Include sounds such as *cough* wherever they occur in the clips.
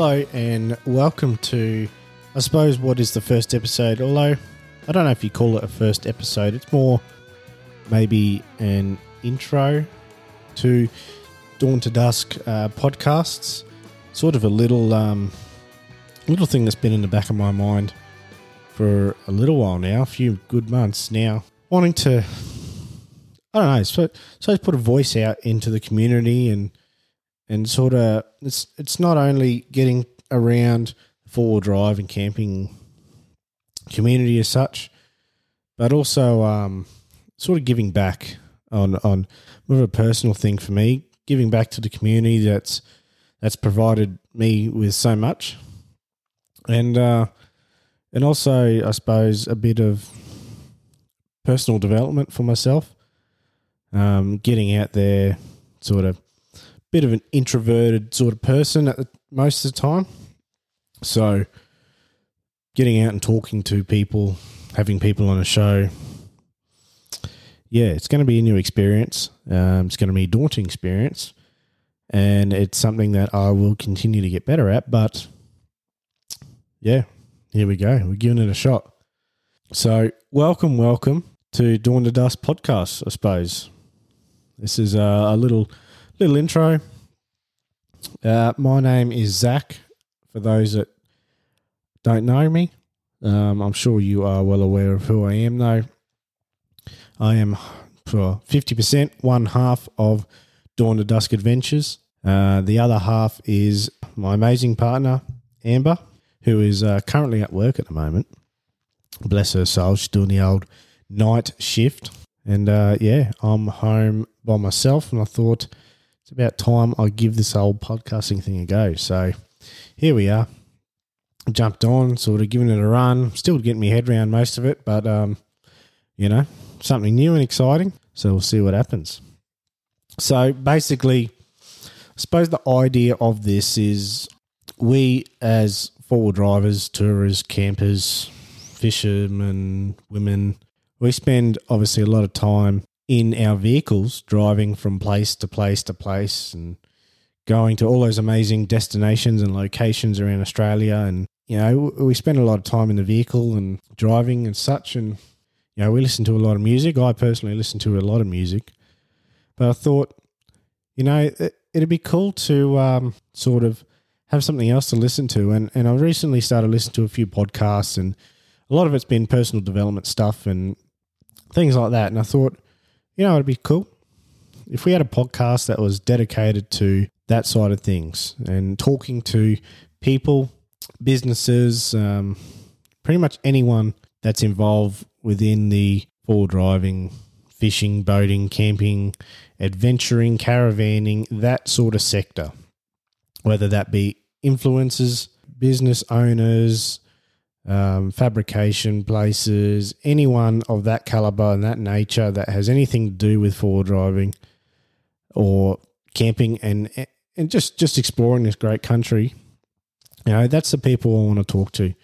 Hello and welcome to, I suppose, what is the first episode. Although I don't know if you call it a first episode, it's more maybe an intro to Dawn to Dusk uh, podcasts. Sort of a little, um, little thing that's been in the back of my mind for a little while now, a few good months now, wanting to, I don't know, so so put a voice out into the community and and sort of it's it's not only getting around four wheel drive and camping community as such, but also um, sort of giving back on on more of a personal thing for me, giving back to the community that's that's provided me with so much, and uh, and also I suppose a bit of personal development for myself, um, getting out there, sort of bit of an introverted sort of person at the, most of the time. So, getting out and talking to people, having people on a show, yeah, it's going to be a new experience. Um, it's going to be a daunting experience, and it's something that I will continue to get better at. But yeah, here we go. We're giving it a shot. So, welcome, welcome to Dawn to Dusk podcast. I suppose this is a, a little little intro. Uh, my name is Zach. For those that don't know me, um, I'm sure you are well aware of who I am, though. I am for 50%, one half of Dawn to Dusk Adventures. Uh, the other half is my amazing partner, Amber, who is uh, currently at work at the moment. Bless her soul, she's doing the old night shift. And uh, yeah, I'm home by myself, and I thought it's about time I give this old podcasting thing a go. So here we are. Jumped on, sort of giving it a run. Still getting my head around most of it, but um, you know, something new and exciting. So we'll see what happens. So basically, I suppose the idea of this is we as four drivers, tourers, campers, fishermen, women, we spend obviously a lot of time in our vehicles driving from place to place to place and going to all those amazing destinations and locations around Australia. And, you know, we spend a lot of time in the vehicle and driving and such. And, you know, we listen to a lot of music. I personally listen to a lot of music. But I thought, you know, it, would be cool to um, sort of have something else to listen to. And, and I recently started listening to a few podcasts, and a lot of it's been personal development stuff and things like that. And I thought, you know, it'd be cool if we had a podcast that was dedicated to that side of things and talking to people, businesses, um, pretty much anyone that's involved within the four driving, fishing, boating, camping, adventuring, caravanning, that sort of sector. Whether that be influencers, business owners, um, fabrication places, anyone of that caliber and that nature that has anything to do with four driving or camping and and just just exploring this great country. You know, that's the people I want to talk to.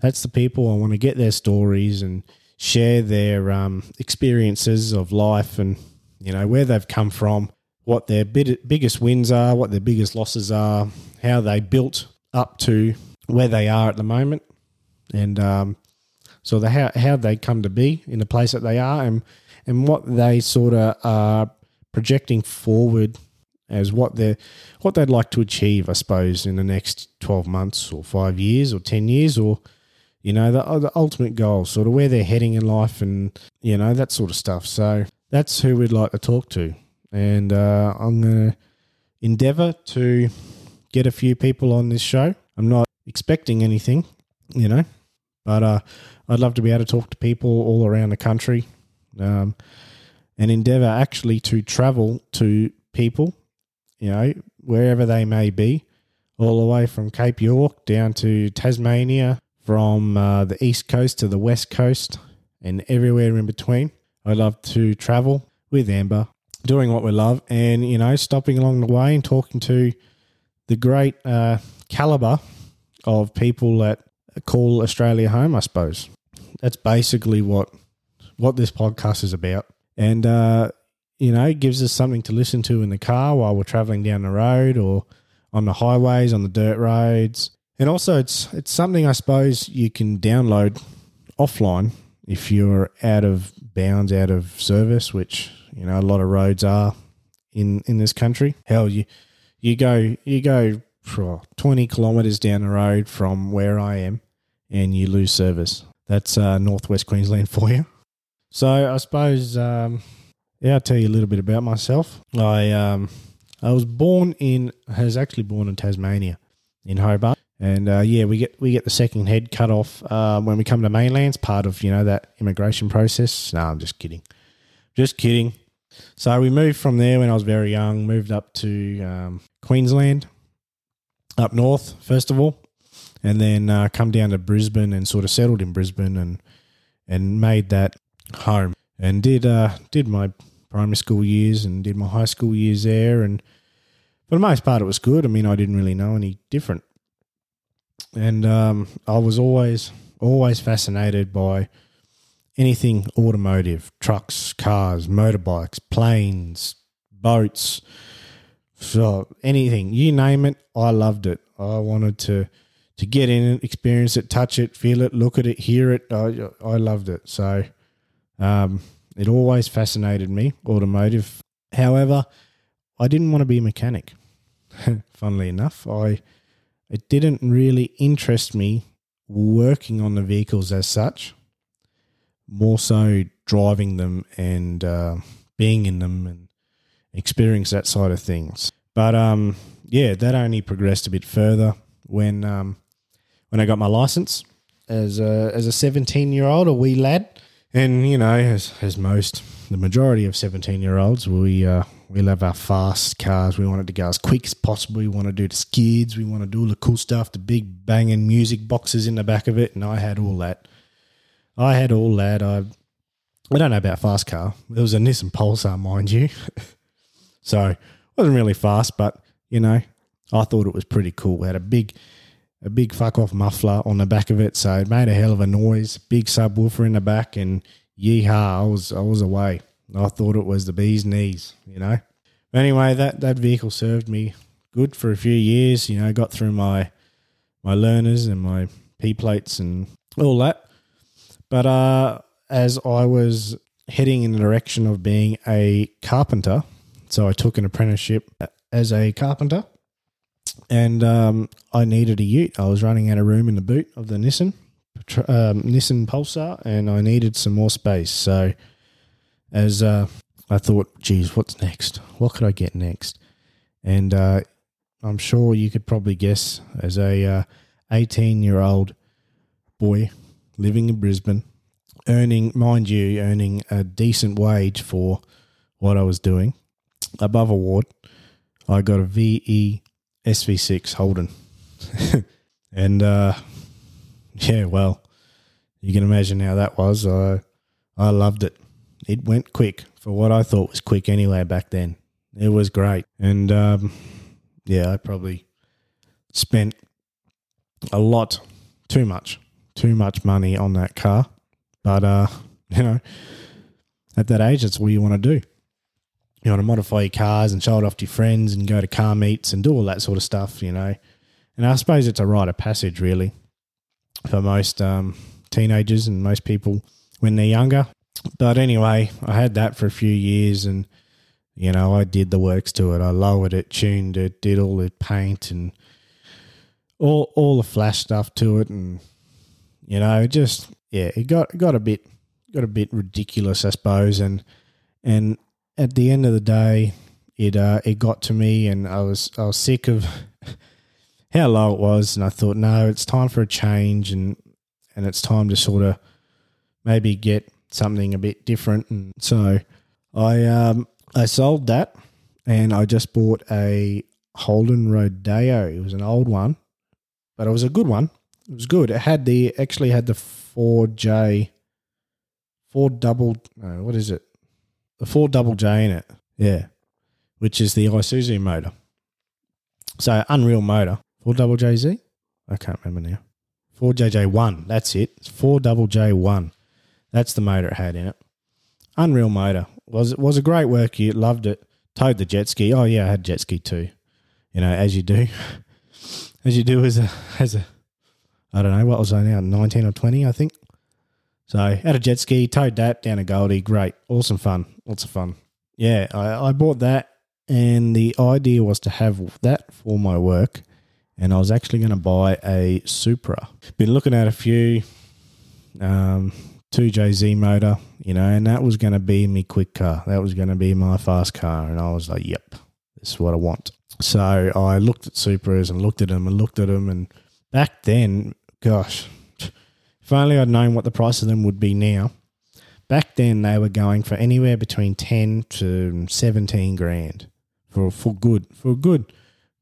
That's the people I want to get their stories and share their um, experiences of life and you know where they've come from, what their big, biggest wins are, what their biggest losses are, how they built up to where they are at the moment and um, so the how how they come to be in the place that they are, and and what they sort of are projecting forward as what they what they'd like to achieve, I suppose, in the next twelve months or five years or ten years or you know the, the ultimate goal, sort of where they're heading in life, and you know that sort of stuff. So that's who we'd like to talk to, and uh, I'm gonna endeavour to get a few people on this show. I'm not expecting anything, you know, but uh, I'd love to be able to talk to people all around the country um, and endeavour actually to travel to people, you know, wherever they may be, all the way from Cape York down to Tasmania, from uh, the east coast to the west coast, and everywhere in between. I love to travel with Amber, doing what we love, and you know, stopping along the way and talking to the great uh, caliber of people that call Australia home, I suppose. That's basically what what this podcast is about. And uh, you know, it gives us something to listen to in the car while we're traveling down the road or on the highways, on the dirt roads. And also it's it's something I suppose you can download offline if you're out of bounds, out of service, which, you know, a lot of roads are in in this country. Hell, you you go you go for 20 kilometers down the road from where I am and you lose service. That's uh, northwest Queensland for you. So I suppose, um, yeah, I'll tell you a little bit about myself. I um, I was born in, I was actually born in Tasmania, in Hobart, and uh, yeah, we get we get the second head cut off uh, when we come to mainland. It's part of you know that immigration process. No, I'm just kidding, just kidding. So we moved from there when I was very young. Moved up to um, Queensland, up north first of all, and then uh, come down to Brisbane and sort of settled in Brisbane and and made that home and did uh, did my primary school years and did my high school years there and for the most part it was good. I mean I didn't really know any different, and um, I was always always fascinated by anything automotive, trucks, cars, motorbikes, planes, boats, so anything you name it, I loved it. I wanted to to get in it, experience it, touch it, feel it, look at it, hear it. I I loved it. So um, it always fascinated me, automotive. However, I didn't want to be a mechanic. *laughs* Funnily enough, I it didn't really interest me working on the vehicles as such. More so driving them and uh, being in them and experience that side of things. But um, yeah, that only progressed a bit further when um, when I got my license as a as a seventeen year old, a wee lad, and you know, as as most the majority of seventeen year olds, we uh, we love our fast cars. We want it to go as quick as possible. We want to do the skids. We want to do all the cool stuff, the big banging music boxes in the back of it, and I had all that. I had all that. I I don't know about fast car. It was a Nissan Pulsar, mind you. *laughs* So it wasn't really fast, but you know, I thought it was pretty cool. We had a big a big fuck off muffler on the back of it, so it made a hell of a noise. Big subwoofer in the back, and yeehaw, I was I was away. I thought it was the bee's knees, you know. Anyway, that that vehicle served me good for a few years. You know, got through my my learners and my P plates and all that. But uh, as I was heading in the direction of being a carpenter, so I took an apprenticeship as a carpenter, and um, I needed a ute. I was running out of room in the boot of the Nissan um, Nissan Pulsar, and I needed some more space. So, as uh, I thought, geez, what's next? What could I get next? And uh, I'm sure you could probably guess, as a 18 uh, year old boy living in Brisbane, earning, mind you, earning a decent wage for what I was doing above award, I got a VE SV6 Holden. *laughs* and uh, yeah, well, you can imagine how that was. I I loved it. It went quick for what I thought was quick anyway back then. It was great. And um, yeah, I probably spent a lot, too much, too much money on that car. But, uh, *laughs* you know, at that age, that's what you want to do you know, to modify your cars and show it off to your friends and go to car meets and do all that sort of stuff, you know. And I suppose it's a rite of passage, really, for most um, teenagers and most people when they're younger. But anyway, I had that for a few years and, you know, I did the works to it. I lowered it, tuned it, did all the paint and all all the flash stuff to it. And, you know, just, yeah, it got, got a bit, got a bit ridiculous, I suppose. And, and at the end of the day, it uh, it got to me, and I was I was sick of *laughs* how low it was, and I thought, no, it's time for a change, and and it's time to sort of maybe get something a bit different, and so I um I sold that, and I just bought a Holden Rodeo. It was an old one, but it was a good one. It was good. It had the actually had the four J, four double. No, what is it? The four double J in it. Yeah. Which is the Isuzu motor. So Unreal motor. Four double JZ? I can't remember now. 4JJ1. That's it. It's 4 double J1. That's the motor it had in it. Unreal motor. Was was a great work. You loved it. Towed the jet ski. Oh yeah, I had jet ski too. You know, as you do, *laughs* as you do as a as a. I don't know what was I now, nineteen or twenty, I think. So had a jet ski, towed that down to Goldie. Great, awesome fun, lots of fun. Yeah, I, I bought that, and the idea was to have that for my work, and I was actually going to buy a Supra. Been looking at a few. Um, 2JZ motor, you know, and that was going to be my quick car. That was going to be my fast car. And I was like, yep, this is what I want. So I looked at Supras and looked at them and looked at them. And back then, gosh, if only I'd known what the price of them would be now. Back then, they were going for anywhere between 10 to 17 grand for, for good, for good,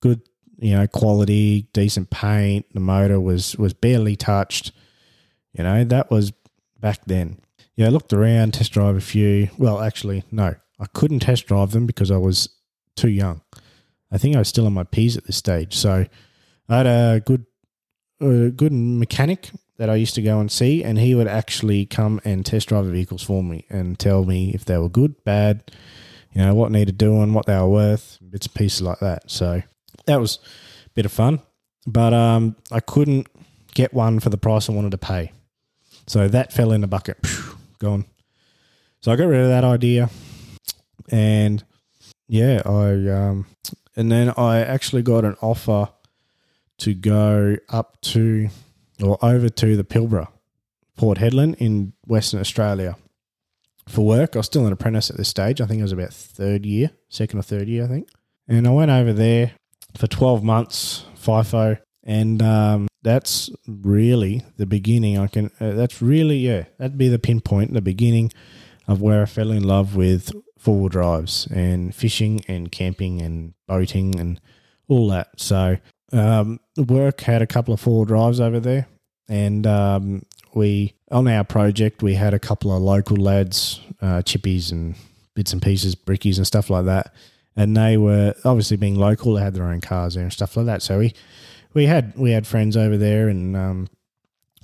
good, you know, quality, decent paint. The motor was, was barely touched. You know, that was back then. Yeah, I looked around, test drive a few. Well, actually, no, I couldn't test drive them because I was too young. I think I was still on my P's at this stage. So I had a good, a good mechanic that I used to go and see, and he would actually come and test drive the vehicles for me and tell me if they were good, bad, you know, what needed doing, what they were worth, bits and pieces like that. So that was a bit of fun. But um, I couldn't get one for the price I wanted to pay. So that fell in the bucket. Gone. So I got rid of that idea. And yeah, I um and then I actually got an offer to go up to or over to the Pilbara, Port Hedland in Western Australia for work. I was still an apprentice at this stage. I think it was about third year, second or third year, I think. And I went over there for 12 months, FIFO, and um, that's really the beginning. I can. Uh, that's really yeah. That'd be the pinpoint, the beginning of where I fell in love with four wheel drives and fishing and camping and boating and all that. So um, work had a couple of four drives over there, and um, we on our project we had a couple of local lads, uh, chippies and bits and pieces, brickies and stuff like that. And they were obviously being local, they had their own cars there and stuff like that. So we we had we had friends over there, and um,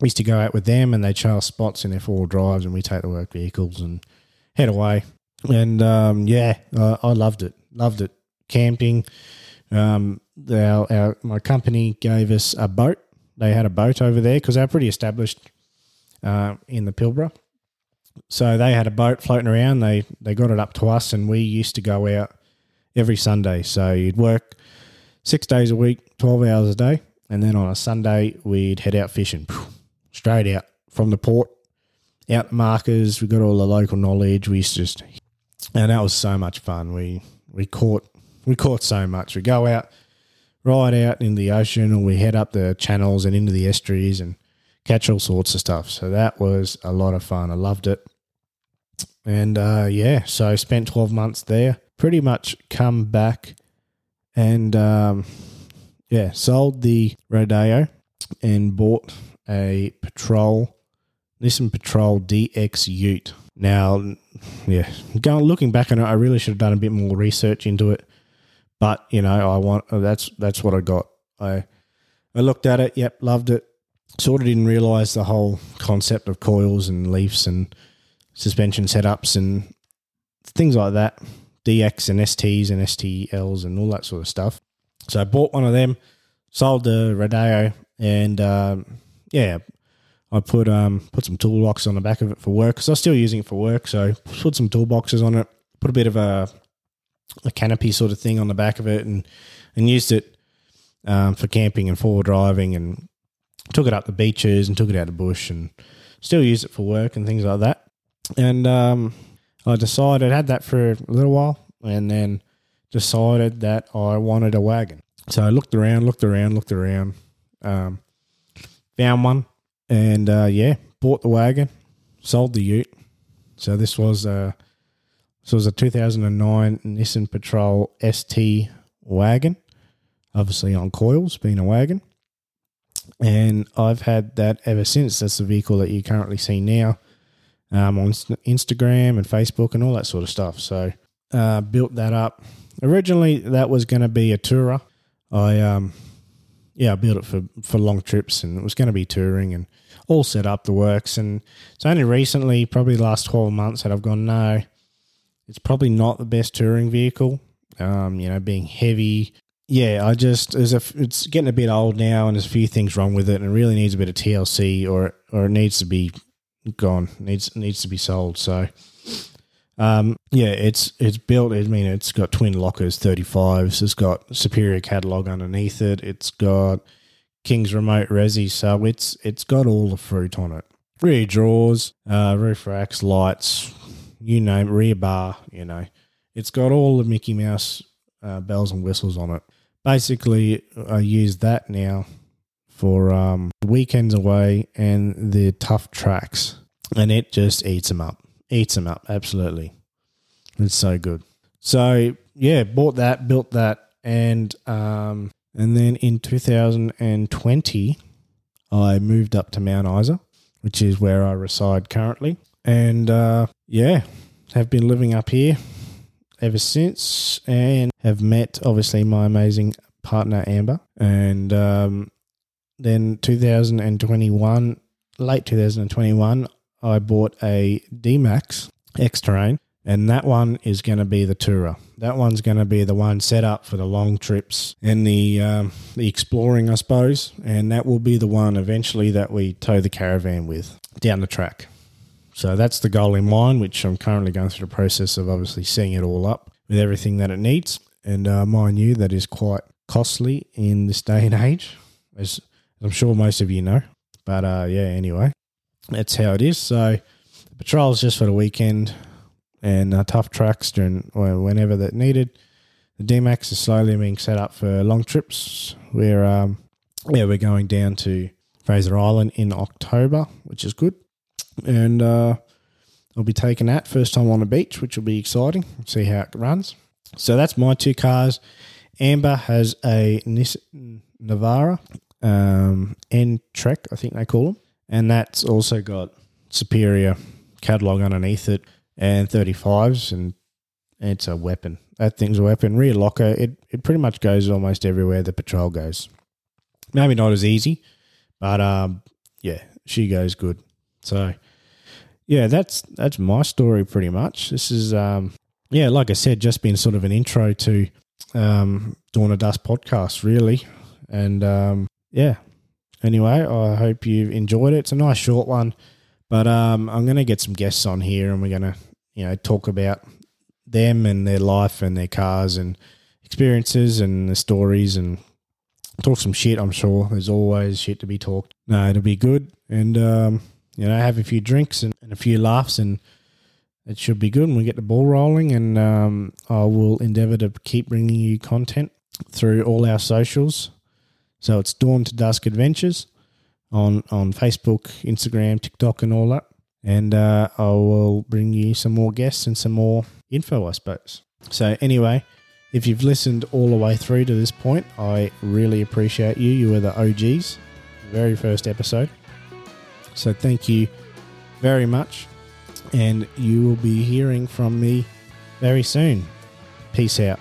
we used to go out with them, and they us spots in their four drives, and we take the work vehicles and head away. And um, yeah, I, I, loved it, loved it. Camping. Um, our, our my company gave us a boat. They had a boat over there because they're pretty established uh, in the Pilbara. So they had a boat floating around. They they got it up to us, and we used to go out every Sunday. So you'd work six days a week, 12 hours a day. And then on a Sunday, we'd head out fishing straight out from the port, out markers. We got all the local knowledge. We just, and that was so much fun. We, we caught, we caught so much. We go out, ride out in the ocean, or we head up the channels and into the estuaries and catch all sorts of stuff. So that was a lot of fun. I loved it. And uh, yeah, so spent 12 months there. Pretty much come back and um, yeah, sold the Rodeo and bought a Patrol Nissan Patrol DX Ute. Now, yeah, going looking back on it, I really should have done a bit more research into it. But you know, I want that's that's what I got. I I looked at it, yep, loved it. Sort of didn't realize the whole concept of coils and leafs and suspension setups and things like that. DX and STs and STLs and all that sort of stuff. So I bought one of them, sold the Rodeo, and um, yeah, I put um put some toolbox on the back of it for work because I was still using it for work. So put some toolboxes on it, put a bit of a a canopy sort of thing on the back of it, and and used it um, for camping and four driving, and took it up the beaches and took it out of the bush, and still use it for work and things like that. And um, I decided, had that for a little while, and then decided that I wanted a wagon. So I looked around, looked around, looked around, um, found one, and uh, yeah, bought the wagon, sold the Ute. So this was a this was a 2009 Nissan Patrol ST wagon, obviously on coils, being a wagon. And I've had that ever since. That's the vehicle that you currently see now um, on Instagram and Facebook and all that sort of stuff. So uh, built that up. Originally, that was going to be a tourer. I um, yeah, I built it for for long trips, and it was going to be touring and all set up the works. And it's only recently, probably the last twelve months, that I've gone no. It's probably not the best touring vehicle. Um, you know, being heavy. Yeah, I just there's a it's getting a bit old now, and there's a few things wrong with it, and it really needs a bit of TLC, or or it needs to be gone. needs needs to be sold. So um, yeah, it's it's built. I mean, it's got twin lockers, thirty fives. It's got superior catalog underneath it. It's got King's remote resi, so it's it's got all the fruit on it. Rear drawers, uh, roof racks, lights, you name, rear bar. You know, it's got all the Mickey Mouse uh, bells and whistles on it. Basically, I use that now for um, weekends away and the tough tracks, and it just eats them up eats them up. Absolutely, it's so good. So yeah, bought that, built that, and um, and then in 2020, I moved up to Mount Isa, which is where I reside currently, and uh, yeah, have been living up here ever since, and have met obviously my amazing partner Amber, and um, then 2021, late 2021, I bought a D-Max X-Terrain, and that one is going to be the tourer. That one's going to be the one set up for the long trips and the um, the exploring, I suppose. And that will be the one eventually that we tow the caravan with down the track. So that's the goal in mind, which I'm currently going through the process of obviously setting it all up with everything that it needs. And uh, mind you, that is quite costly in this day and age, as I'm sure most of you know. But uh, yeah, anyway, that's how it is. So the patrols just for the weekend and uh, tough tracks during whenever that needed. The D-Max is slowly being set up for long trips. We're um, yeah we're going down to Fraser Island in October, which is good, and uh, I'll be taking that first time on the beach, which will be exciting. See how it runs. So that's my two cars. Amber has a Nissan Navara um, N Trek, I think they call them and that's also got superior catalog underneath it and 35s and it's a weapon that thing's a weapon rear locker it, it pretty much goes almost everywhere the patrol goes maybe not as easy but um yeah she goes good so yeah that's that's my story pretty much this is um yeah like i said just been sort of an intro to um dawn of dusk podcast really and um yeah Anyway, I hope you've enjoyed it. It's a nice short one, but um, I'm going to get some guests on here, and we're going to you know talk about them and their life and their cars and experiences and the stories and talk some shit. I'm sure there's always shit to be talked. No, it'll be good, and um, you know have a few drinks and, and, a few laughs, and it should be good. And we get the ball rolling, and um, I will endeavour to keep bringing you content through all our socials. So it's Dawn to Dusk Adventures on on Facebook, Instagram, TikTok, and all that. And uh, I will bring you some more guests and some more info, I suppose. So anyway, if you've listened all the way through to this point, I really appreciate you. You were the OGs, very first episode. So thank you very much. And you will be hearing from me very soon. Peace out.